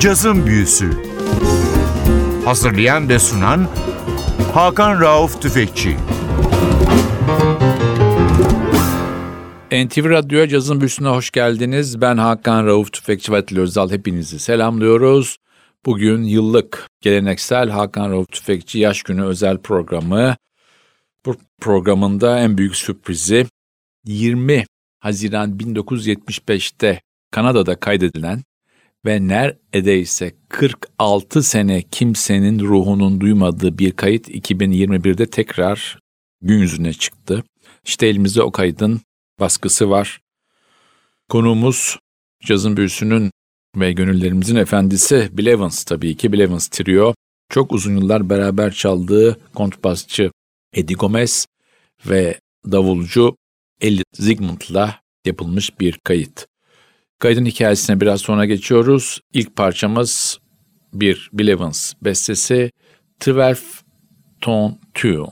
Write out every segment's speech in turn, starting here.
Cazın Büyüsü Hazırlayan ve sunan Hakan Rauf Tüfekçi NTV Radyo'ya Cazın Büyüsü'ne hoş geldiniz. Ben Hakan Rauf Tüfekçi ve Atilla Özal hepinizi selamlıyoruz. Bugün yıllık geleneksel Hakan Rauf Tüfekçi Yaş Günü özel programı. Bu programında en büyük sürprizi 20 Haziran 1975'te Kanada'da kaydedilen ve neredeyse 46 sene kimsenin ruhunun duymadığı bir kayıt 2021'de tekrar gün yüzüne çıktı. İşte elimizde o kaydın baskısı var. Konuğumuz cazın büyüsünün ve gönüllerimizin efendisi Bill Evans tabii ki Bill Evans Trio. Çok uzun yıllar beraber çaldığı kontrbasçı Eddie Gomez ve davulcu Elliot Zygmunt'la yapılmış bir kayıt. Kaydın hikayesine biraz sonra geçiyoruz. İlk parçamız bir Bill Evans bestesi 12 Tone Tune.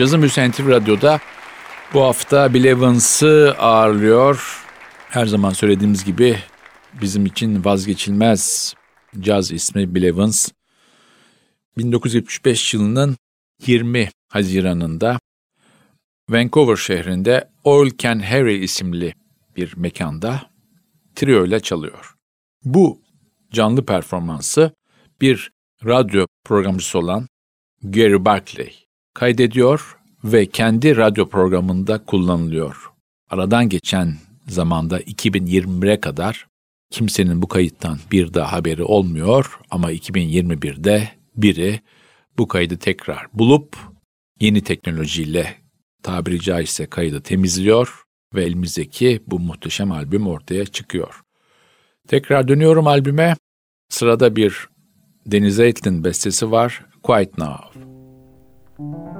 Cazı Müziği NTV Radyo'da bu hafta Bill Evans'ı ağırlıyor. Her zaman söylediğimiz gibi bizim için vazgeçilmez caz ismi Bill Evans. 1975 yılının 20 Haziran'ında Vancouver şehrinde Oil Can Harry isimli bir mekanda trio ile çalıyor. Bu canlı performansı bir radyo programcısı olan Gary Barclay kaydediyor ve kendi radyo programında kullanılıyor. Aradan geçen zamanda 2021'e kadar kimsenin bu kayıttan bir daha haberi olmuyor ama 2021'de biri bu kaydı tekrar bulup yeni teknolojiyle tabiri caizse kaydı temizliyor ve elimizdeki bu muhteşem albüm ortaya çıkıyor. Tekrar dönüyorum albüme. Sırada bir Deniz Aitlin bestesi var, Quiet Now. Mm-hmm.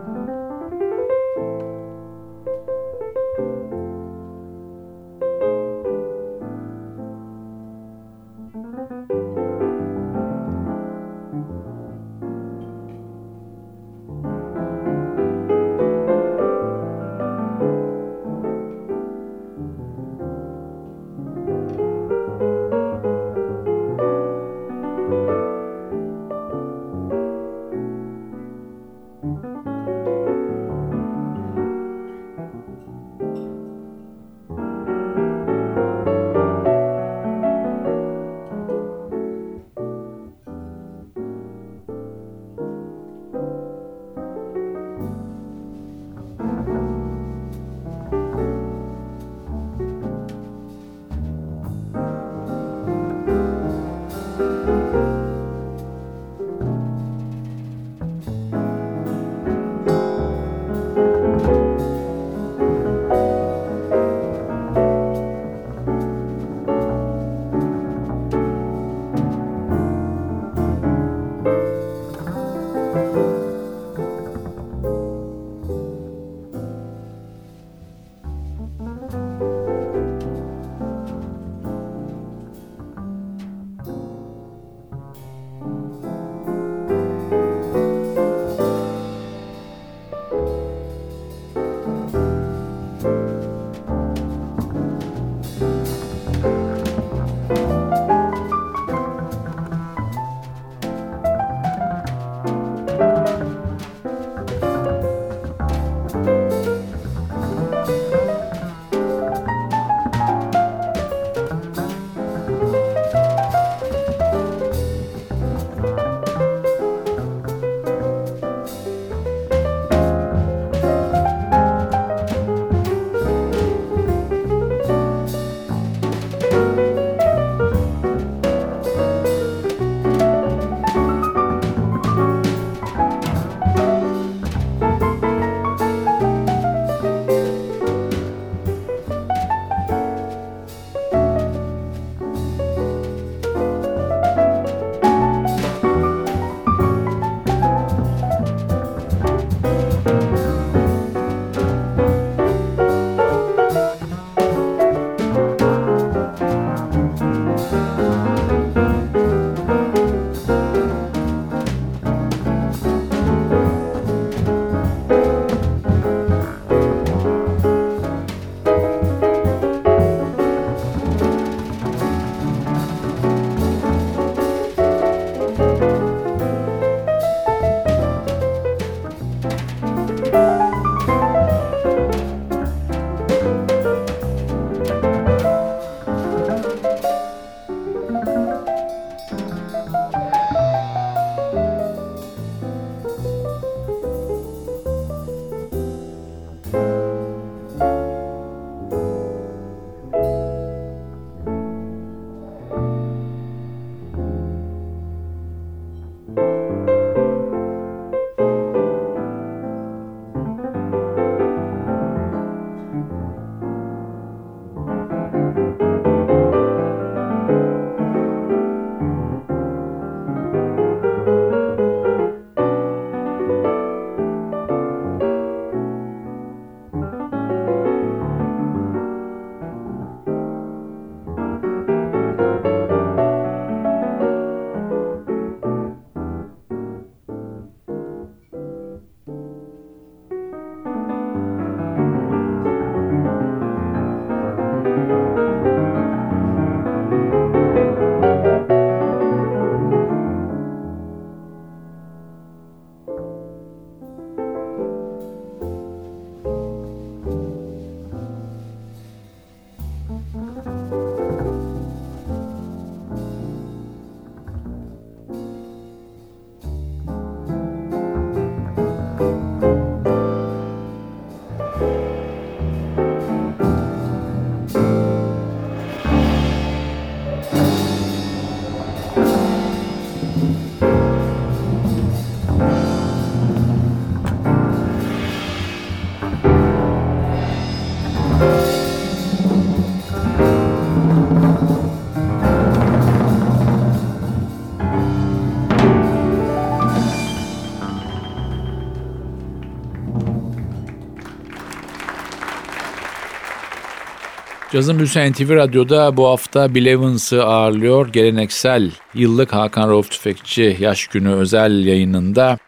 Cazın Büyüsü NTV Radyo'da bu hafta Bill Evans'ı ağırlıyor. Geleneksel yıllık Hakan Rauf Tüfekçi Yaş Günü özel yayınında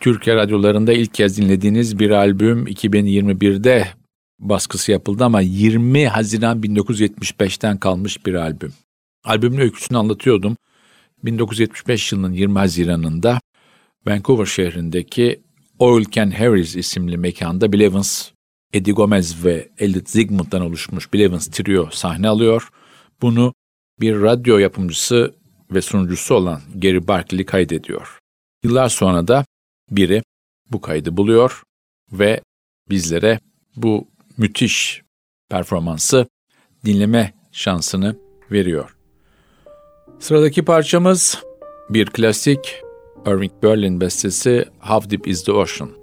Türkiye radyolarında ilk kez dinlediğiniz bir albüm 2021'de baskısı yapıldı ama 20 Haziran 1975'ten kalmış bir albüm. Albümün öyküsünü anlatıyordum. 1975 yılının 20 Haziran'ında Vancouver şehrindeki Oil Can Harris isimli mekanda Bill Evans, Eddie Gomez ve Elliot Zygmunt'tan oluşmuş Bill Evans Trio sahne alıyor. Bunu bir radyo yapımcısı ve sunucusu olan Gary Barkley kaydediyor. Yıllar sonra da biri bu kaydı buluyor ve bizlere bu müthiş performansı dinleme şansını veriyor. Sıradaki parçamız bir klasik Irving Berlin bestesi How Deep Is The Ocean.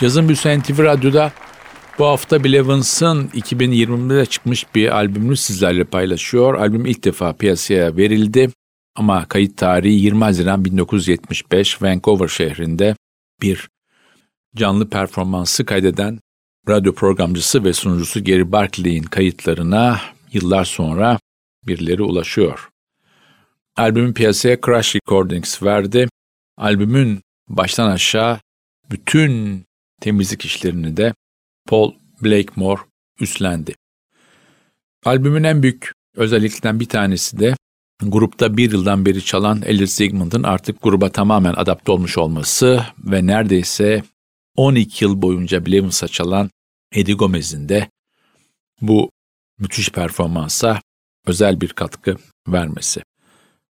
Cazın Büyüsü NTV Radyo'da bu hafta Bill Evans'ın 2020'de çıkmış bir albümünü sizlerle paylaşıyor. Albüm ilk defa piyasaya verildi ama kayıt tarihi 20 Haziran 1975 Vancouver şehrinde bir canlı performansı kaydeden radyo programcısı ve sunucusu Gary Barclay'in kayıtlarına yıllar sonra birileri ulaşıyor. Albümün piyasaya Crash Recordings verdi. Albümün baştan aşağı bütün temizlik işlerini de Paul Blakemore üstlendi. Albümün en büyük özelliklerinden bir tanesi de grupta bir yıldan beri çalan Elliot Zygmunt'un artık gruba tamamen adapte olmuş olması ve neredeyse 12 yıl boyunca Blevens'a çalan Eddie Gomez'in de bu müthiş performansa özel bir katkı vermesi.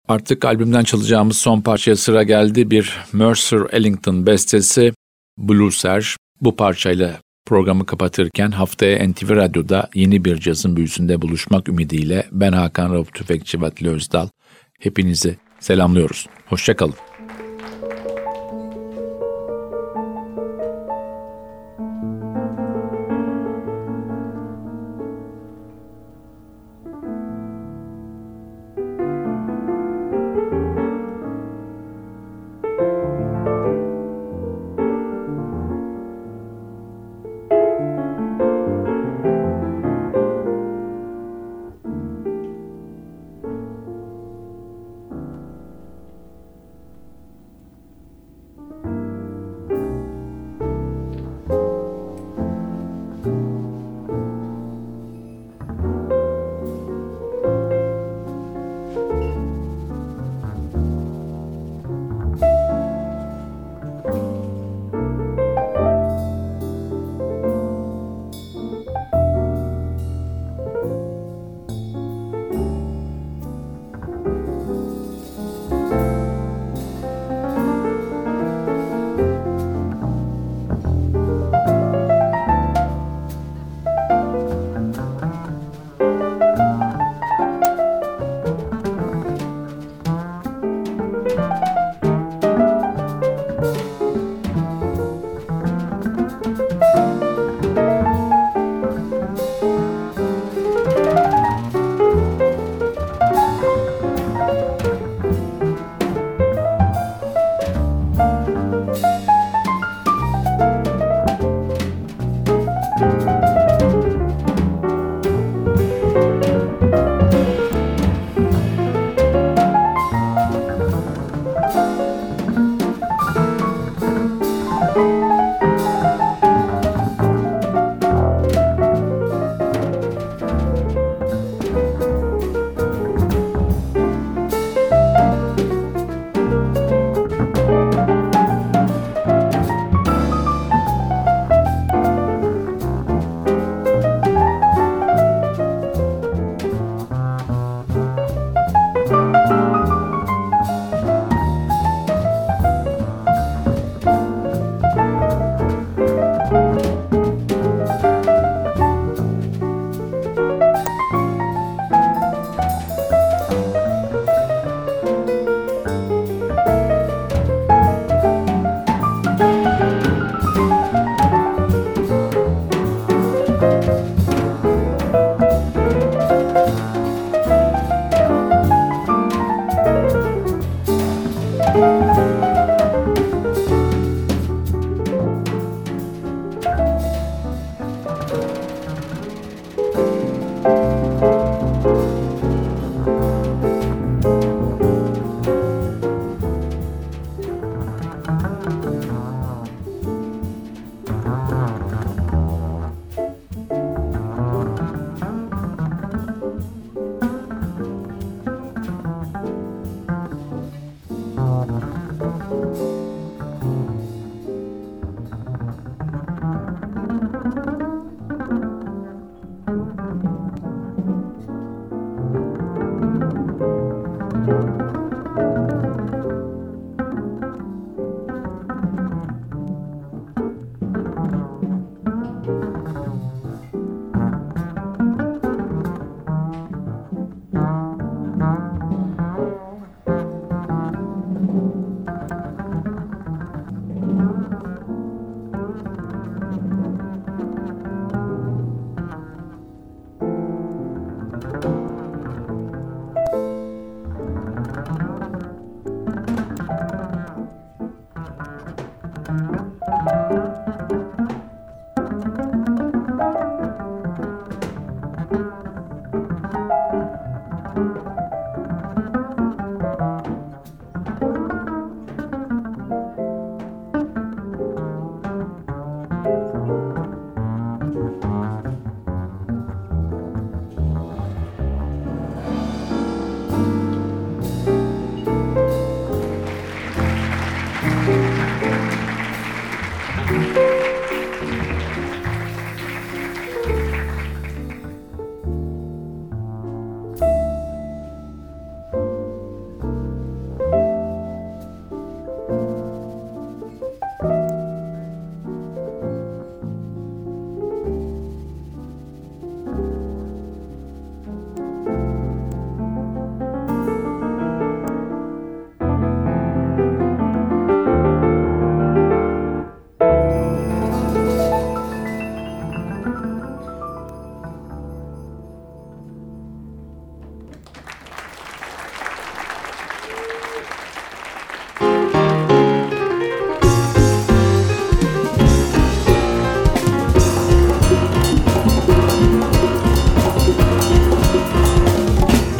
Artık albümden çalacağımız son parçaya sıra geldi. Bir Mercer Ellington bestesi Blue Serge. Bu parçayla programı kapatırken haftaya NTV Radyo'da yeni bir cazın büyüsünde buluşmak ümidiyle ben Hakan Rauf Tüfekçi ve Özdal. Hepinizi selamlıyoruz. Hoşçakalın.